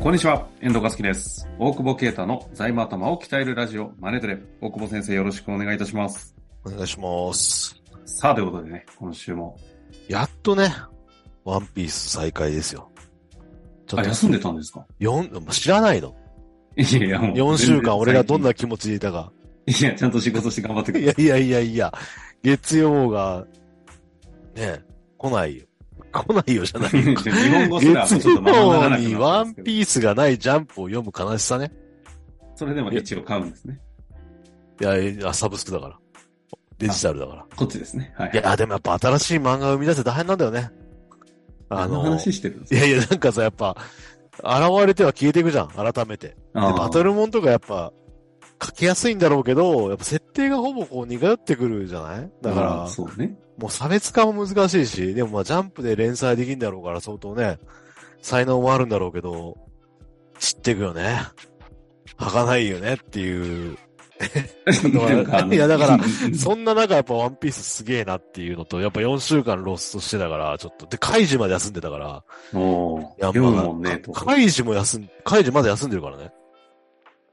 こんにちは、遠藤和樹です。大久保啓太の財務頭を鍛えるラジオ、マネトレ。大久保先生よろしくお願いいたします。お願いします。さあ、ということでね、今週も。やっとね、ワンピース再開ですよ。ちあ、休んでたんですか？四知らないのいやいや、もう。?4 週間俺がどんな。な気持ちでいたか。いや、ちゃんと仕事して頑張ってくいださい。やいやいやいや、月曜が、ね、来ないよ。来ないよじゃないよ。日本語すらちょっ月とままなら曜なくなってにワンーピースがないジャンプを読む悲しさね。ス。それでも一応買うんですね。いやいや、サブスクだから。デジタルだから。こっちですね。はい。いや、でもやっぱ新しい漫画を生み出せ大変なんだよね。あの、話してるいやいや、なんかさ、やっぱ、現れては消えていくじゃん、改めて。バトルモンとかやっぱ、書きやすいんだろうけど、やっぱ設定がほぼこう似通ってくるじゃない？だかあーら、そうね。もう差別化も難しいし、でもまあジャンプで連載できるんだろうから相当ね、才能もあるんだろうけど、知っていくよね。はかないよねっていう。いやだから そんな中やっぱワンピースすげえなっていうのと、やっぱ4週間ロストしてたから、ちょっと、で、カイジまで休んでたから、おや、読むまあもんね、と。カイジも休ん、カイジまだ休んでるからね。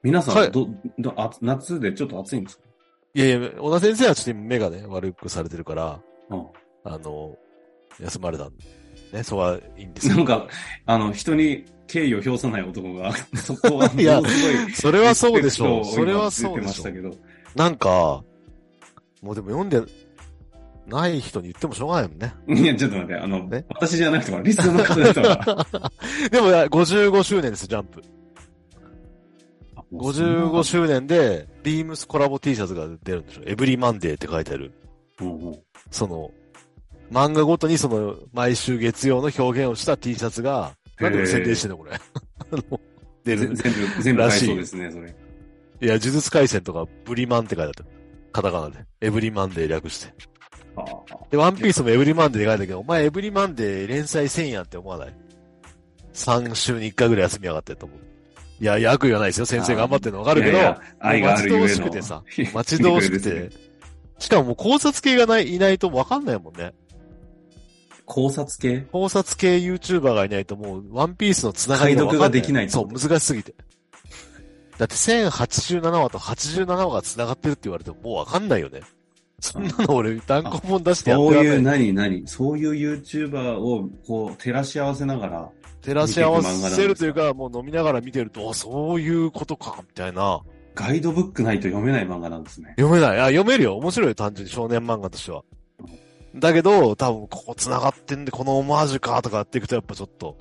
皆さん、はいど、ど、あ夏でちょっと暑いんですか？いやいや、小田先生はちょっと今目がね、悪くされてるから、うんあの、休まれたんね、そこはいいんですよ。なんか、あの、人に敬意を表さない男が、そこは、いやものすごい、それはそうでしょう。それはそうでしょう。今出てましたけど。なんか、もうでも読んでない人に言ってもしょうがないもんね。いや、ちょっと待って、あのえ、私じゃなくても、リスナーの方ですから。でも、55周年です、ジャンプ。55周年で、ビームスコラボ T シャツが出るんでしょ。エブリマンデーって書いてある。その、漫画ごとにその、毎週月曜の表現をした T シャツが、なんで宣伝してんのこれ。出る。全全部、全部買えそうですね、それ。いや、呪術回戦とか、ブリマンって書いてあった。カタカナで。 every Monday 略して。で、ワンピースも every Monday で書いてあるけど、お前 every Monday 連載せんやんって思わない ?3 週に1回ぐらい休みやがってと思う。いや、いや悪意はないですよ。先生頑張ってるのわかるけど、いやいや愛があるゆえの。待ち遠しくてさ 待ち遠しくて。しかももう考察系がない、いないとわかんないもんね。考察系？考察系 YouTuber がいないともう、ワンピースのつながりが解読ができないそう、難しすぎて。だって1087話と87話が繋がってるって言われてももうわかんないよね。そんなの俺単行本出してやってそういう、らんない。何、何、そういう YouTuber を、こう、照らし合わせながら、照らし合わせるというか、もう飲みながら見てると、あそういうことか、みたいな。ガイドブックないと読めない漫画なんですね。読めない。あ、読めるよ。面白いよ、単純に少年漫画としては。だけど、多分ここ繋がってんで、このオマージュかとかやっていくとやっぱちょっと、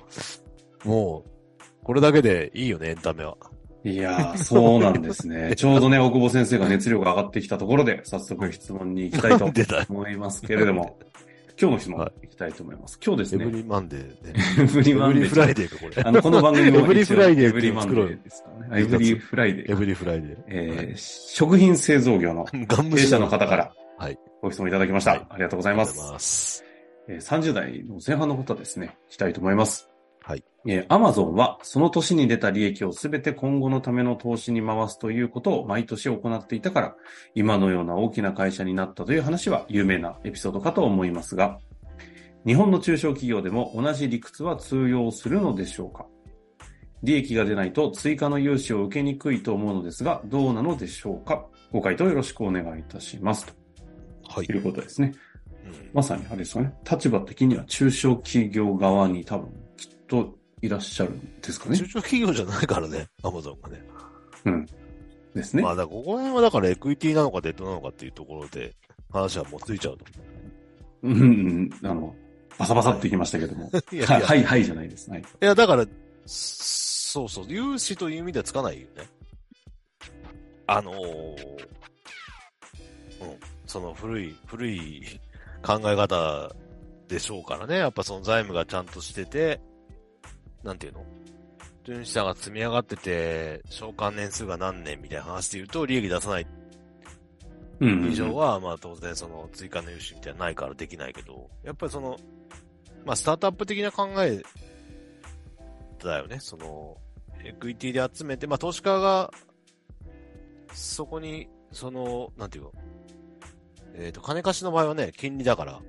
もう、これだけでいいよね、エンタメは。いやー、そうなんですね。ちょうどね、大久保先生が熱量が上がってきたところで、早速質問に行きたいと。思いますけれども、今日の質問行きたいと思います。今日ですね、 every Monday ね。every えー Monday every Friday か、これ。あの、この番組も every Friday every Monday ですからね。あ every Friday。every Friday えー、食品製造業の経営者の方から、はい。ご質問いただきました。はいありがとうございますありがとうござい。ます。えー30代の前半の方ですね、したいと思います。はい。えー、Amazon はその年に出た利益をすべて今後のための投資に回すということを毎年行っていたから、今のような大きな会社になったという話は有名なエピソードかと思いますが、日本の中小企業でも同じ理屈は通用するのでしょうか？利益が出ないと追加の融資を受けにくいと思うのですが、どうなのでしょうか？ご回答よろしくお願いいたします。はいと。いうことですね。うんまさにあれですかね。立場的には中小企業側に多分きっといらっしゃるんですかね中。小企業じゃないからね、アマゾンがね。うん。ですね。まあ、ここら辺はだからエクイティなのかデッドなのかっていうところで、話はもうついちゃうと。うんうん。あの、バサバサってきましたけども。いやはい、はい、はいじゃないです。はい。いや、だから、そうそう、融資という意味ではつかないよね。あのーうん、その古い、古い考え方でしょうからね。やっぱその財務がちゃんとしてて、なんていうの？純資産が積み上がってて、償還年数が何年みたいな話で言うと、利益出さないうん。以上は、まあ当然その追加の融資みたいなのないからできないけど、やっぱりその、まあスタートアップ的な考えだよね。その、エクイティで集めて、まあ投資家が、そこに、その、なんていうの、えっ、と、金貸しの場合はね、金利だから、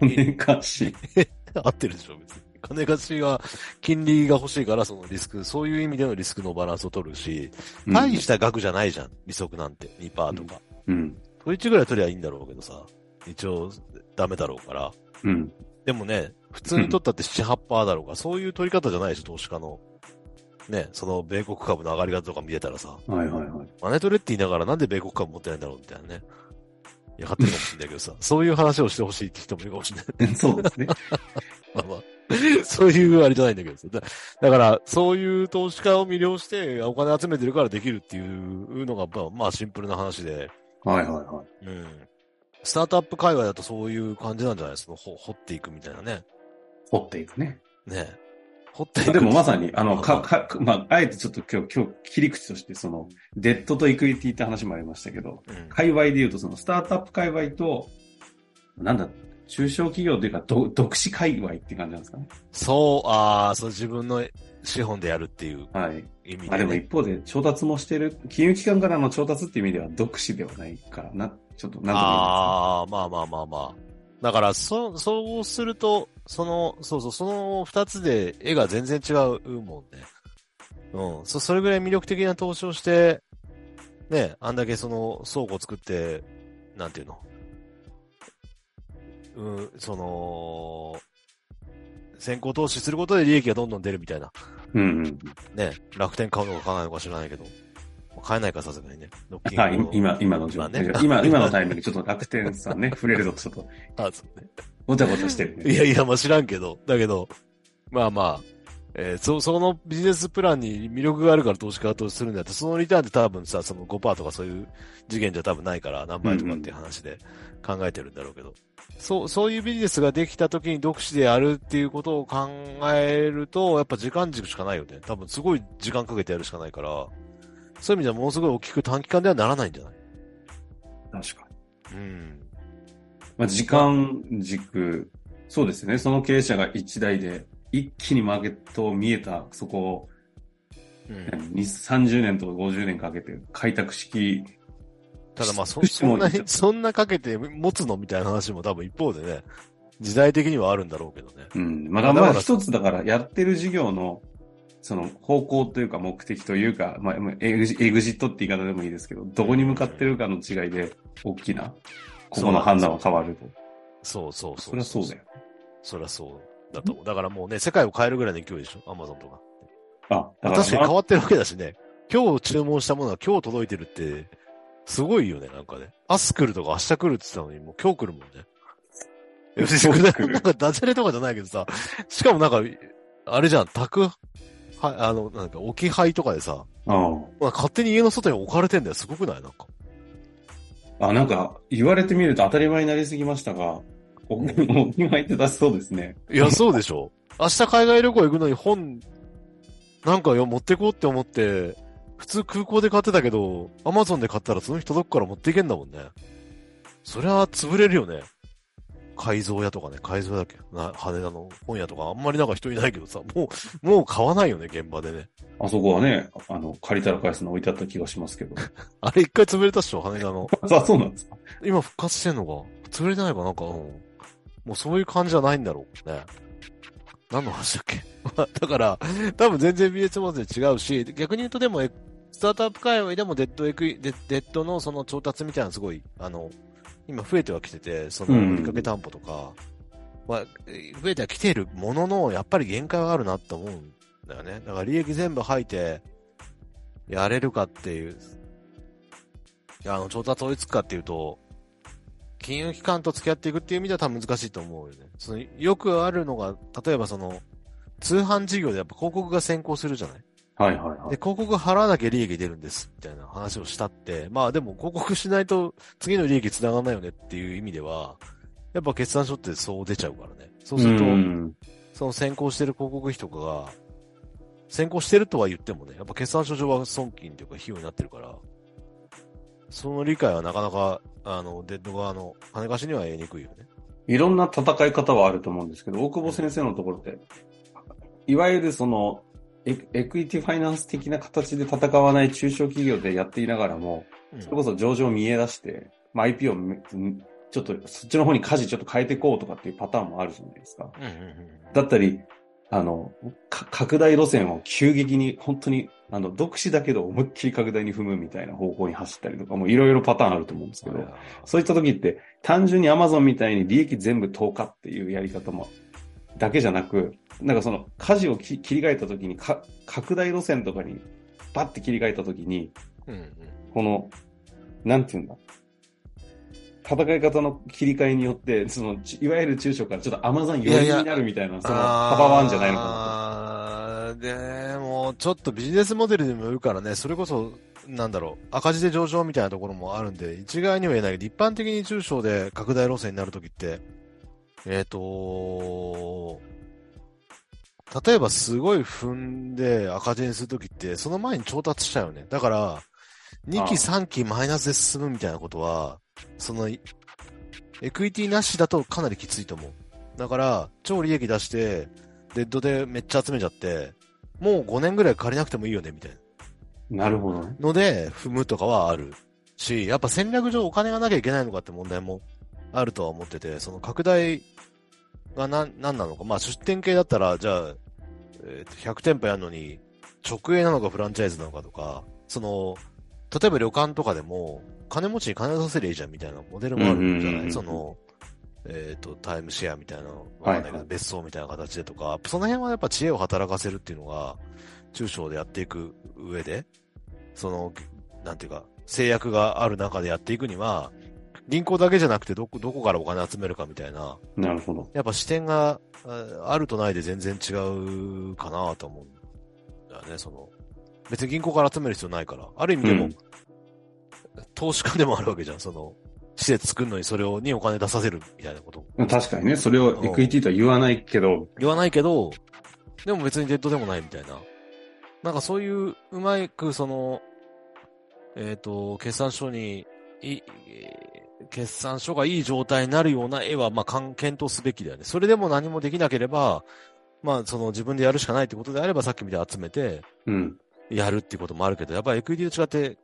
金貸し。合ってるでしょ、別に。金貸しは金利が欲しいから、そのリスク、そういう意味でのリスクのバランスを取るし、大した額じゃないじゃん、利息なんて。2%とか。うん。取り1ぐらい取りゃいいんだろうけどさ。一応、ダメだろうから。うん。でもね、普通に取ったって7、8%だろうから、そういう取り方じゃないでしょ、投資家の。ね、その米国株の上がり方とか見てたらさ、はいはいはい。マネトレって言いながらなんで米国株持ってないんだろうみたいなね。いや、勝手にかもしれないけどさ、そういう話をしてほしいって人もいるかもしれない。そうですね。まあまあ、そういうあれじゃないんだけどさ。だだから、そういう投資家を魅了して、お金集めてるからできるっていうのが、まあまあシンプルな話で、はいはいはい。うん。スタートアップ界隈だとそういう感じなんじゃない？ですか。ほ掘っていくみたいなね。掘っていくね。ね掘っていく。でもまさに、あの、か、か、まあ、あえてちょっと今日、今日、切り口として、その、デッドとイクイティって話もありましたけど、うん、界隈で言うと、その、スタートアップ界隈と、なんだ、中小企業というか、ど独資界隈って感じなんですかね？そう、ああ、そう自分の資本でやるっていうはい。意味で、ね。まあでも一方で、調達もしてる、金融機関からの調達っていう意味では、独資ではないから、な、ちょっと、なんとも言えないああ、まあまあまあまあ。だから、そ、そうすると、その、そうそう、その二つで絵が全然違うもんね。うん。そ、それぐらい魅力的な投資をして、ね、あんだけその倉庫作って、なんていうの？うん、その、先行投資することで利益がどんどん出るみたいな。うんうん。ね、楽天買うのか買わないのか知らないけど。買えないかさすがにね。はい、今、今の状まあね況。今、今のタイミング、ちょっと楽天さんね、触れるとちょっと、あ、そうね。ごちゃごちゃしてるね。いやいや、まあ知らんけど。だけど、まあまあ、えーそ、そのビジネスプランに魅力があるから投資家が投資するんだって、そのリターンって多分さ、その5%とかそういう次元じゃ多分ないから、何倍とかっていう話で考えてるんだろうけど。そう、そういうビジネスができた時に独自でやるっていうことを考えると、やっぱ時間軸しかないよね。多分すごい時間かけてやるしかないから、そういう意味ではものすごい大きく短期間ではならないんじゃない？確かに。うん。まあ、時間軸、そうですよね。その経営者が一台で、一気にマーケットを見えた、そこを、うん。何？30年とか50年かけて開拓式、ただまあそ、しそんなに、そんなかけて持つのみたいな話も多分一方でね、時代的にはあるんだろうけどね。うん。まだまだ一つだから、やってる事業の、その方向というか目的というか、まあ、まあエグジエグジットって言い方でもいいですけど、どこに向かってるかの違いで、大きな、ここの判断は変わると。そうそうそう。そりゃそうだよ。そりゃそうだと思う。だからもうね、世界を変えるぐらいの勢いでしょ？アマゾンとか。あ、だ確かにまあ変わってるわけだしね。今日注文したものは今日届いてるって、すごいよね、なんかね。明日来るとか明日来るって言ってたのに、もう今日来るもんね。なんかダジャレとかじゃないけどさ、しかもなんか、あれじゃん、宅、は、あの、なんか置き配とかでさ、あまあ勝手に家の外に置かれてんだよ。すごくない？なんか。あ、なんか、言われてみると当たり前になりすぎましたが、おお今って出しそうですね。いや、そうでしょ。明日海外旅行行くのに本、なんかよ、持ってこうって思って、普通空港で買ってたけど、アマゾンで買ったらその日届くから持っていけんだもんね。そりゃ潰れるよね。改造屋とかね、改造屋だっけな、羽田の本屋とかあんまりなんか人いないけどさ、もう、もう買わないよね、現場でね。あそこはね、あの、借りたら返すの置いてあった気がしますけど。あれ一回潰れたっしょ、羽田の。あ、そうなんですか。今復活してんのか潰れてないかなんか、うん。もうそういう感じじゃないんだろうね。何の話だっけ？だから、多分全然ビジネスモデル違うし、逆に言うとでも、えスタートアップ界隈でもデットエクイ、デデットのその調達みたいなのすごい、あの、今増えてはきてて、そのうん売りかけ担保とか、まあ、え増えてはきているものの、やっぱり限界はあるなって思うんだよね。だから利益全部吐いて、やれるかっていう、あの、調達追いつくかっていうと、金融機関と付き合っていくっていう意味では多分難しいと思うよね。その、よくあるのが、例えばその、通販事業でやっぱ広告が先行するじゃない？はいはいはいで、。広告払わなきゃ利益出るんです、みたいな話をしたって、まあでも広告しないと次の利益繋がんないよねっていう意味では、やっぱ決算書ってそう出ちゃうからね。そうすると、んその先行してる広告費とかが、先行してるとは言ってもね、やっぱ決算書上は損金というか費用になってるから、その理解はなかなか、あの、デット側の金貸しには得にくいよね。いろんな戦い方はあると思うんですけど、大久保先生のところで、いわゆるその、エエクイティファイナンス的な形で戦わない中小企業でやっていながらも、うんそれこそ上場見え出して、まあ、IP をちょっとそっちの方に舵ちょっと変えていこうとかっていうパターンもあるじゃないですか。だったり、あの、か拡大路線を急激に、本当に、あの、独自だけど思いっきり拡大に踏むみたいな方向に走ったりとか、もういろいろパターンあると思うんですけど、そういった時って、単純に Amazon みたいに利益全部投下っていうやり方も、だけじゃなく、なんかその、舵をき切り替えた時にか、拡大路線とかに、バッて切り替えた時に、うんうん。この、なんていうんだ。戦い方の切り替えによって、その、ちいわゆる中小からちょっと Amazon 寄りになるみたいな、その幅はあるんじゃないのかなあーでも、ちょっとビジネスモデルにもよるからね、それこそ、なんだろう、赤字で上場みたいなところもあるんで、一概には言えないけど、一般的に中小で拡大路線になるときって、えっ、と例えばすごい踏んで赤字にするときって、その前に調達しちゃうよね。だから、2期あ3期マイナスで進むみたいなことは、その、エクイティなしだとかなりきついと思う。だから、超利益出して、デッドでめっちゃ集めちゃって、もう5年ぐらい借りなくてもいいよね、みたいな。なるほどね。ので、踏むとかはあるし、やっぱ戦略上お金がなきゃいけないのかって問題もあるとは思ってて、その拡大が何、何なのか。まあ出店系だったら、じゃあ、えーと100店舗やるのに、直営なのかフランチャイズなのかとか、その、例えば旅館とかでも、金持ちに金出させりゃいいじゃんみたいなモデルもあるんじゃうんうんうんうんないその、えっ、と、タイムシェアみたいなの、わかんないけど、はいはい別荘みたいな形でとか、その辺はやっぱ知恵を働かせるっていうのが、中小でやっていく上で、その、なんていうか、制約がある中でやっていくには、銀行だけじゃなくてどこ、どこからお金集めるかみたいな、なるほど。やっぱ視点がああるとないで全然違うかなと思うんだよね、その。別に銀行から集める必要ないから。ある意味でも、うん投資家でもあるわけじゃん、その、施設作るのにそれをにお金出させるみたいなこと。確かにね、それをエクイティとは言わないけど、言わないけど、でも別にデッドでもないみたいな。なんかそういう、うまくその、えっ、と、決算書に、い、えー決算書がいい状態になるような絵は、まあ、検討すべきだよね。それでも何もできなければ、まあ、その自分でやるしかないってことであれば、さっきみたいに集めて、うん。やるっていうこともあるけど、やっぱりエクイティと違って、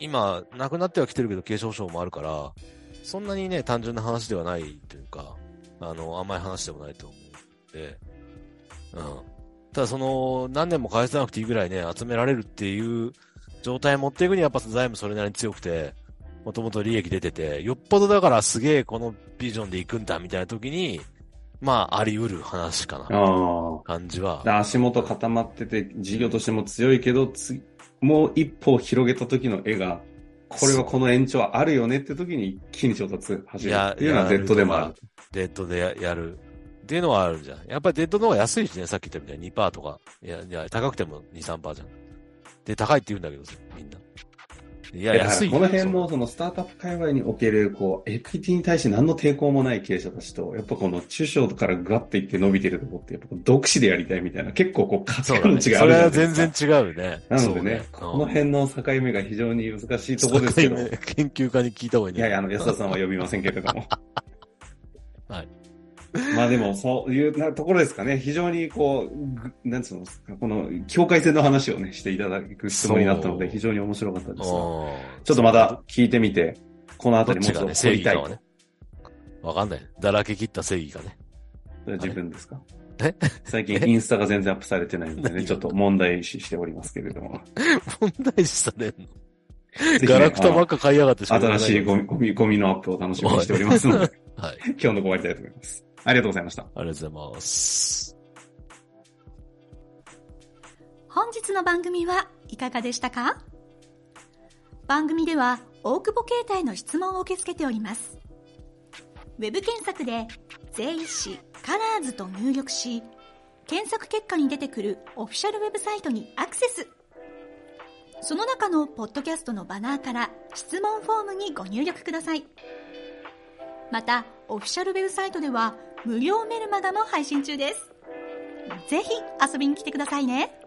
今、なくなってはきてるけど、継承証もあるから、そんなにね、単純な話ではないというか、あの、甘い話でもないと思うんで、うん。ただその、何年も返さなくていいぐらいね、集められるっていう状態に持っていくには、やっぱ財務それなりに強くて、もともと利益出てて、よっぽどだからすげえこのビジョンで行くんだみたいな時に、まあ、あり得る話かな、あ感じは。あ。足元固まってて、事業としても強いけど、つもう一歩広げた時の絵が、これはこの延長はあるよねって時に一気に調達走るっていうのはやデットでもある。デットでややる。っていうのはあるじゃん。やっぱりデットの方が安いしね、さっき言ったみたいに2%とか。いや、いや、高くても2、3%じゃん。で、高いって言うんだけどさ、みんな。いや、安いよこの辺もそのスタートアップ界隈における、こう、エクイティに対して何の抵抗もない経営者たちと、やっぱこの中小からグワッていって伸びてるとこって、やっぱ独自でやりたいみたいな、結構こう価値。観の違いそれは。全然違うね。なのでそうね、この辺の境目が非常に難しいところですけど、研究家に聞いた方がいいね。いやいや、あの、安田さんは呼びませんけれども。はい。まあでも、そういうなところですかね。非常にこう、ぐなんつうのですか、この境界線の話をね、していただく質問になったので、非常に面白かったですちょっとまた聞いてみて、このあたりもうちょっと掘りたいと。正義かはね。わかんない。だらけ切った正義がね。そ自分ですか？え？最近インスタが全然アップされてないのでね、ちょっと問題視しておりますけれども。問題視されんの？ねガラクタばっか買いやがってし新しいゴミ、ゴミ、ゴミのアップを楽しみにしておりますので、はい。今日のご終わりたいと思います。ありがとうございました。ありがとうございます。本日の番組はいかがでしたか？番組では大久保携帯の質問を受け付けております。ウェブ検索で税理士カラーズと入力し、検索結果に出てくるオフィシャルウェブサイトにアクセス。その中のポッドキャストのバナーから質問フォームにご入力ください。また、オフィシャルウェブサイトでは無料メルマガも配信中です。ぜひ遊びに来てくださいね。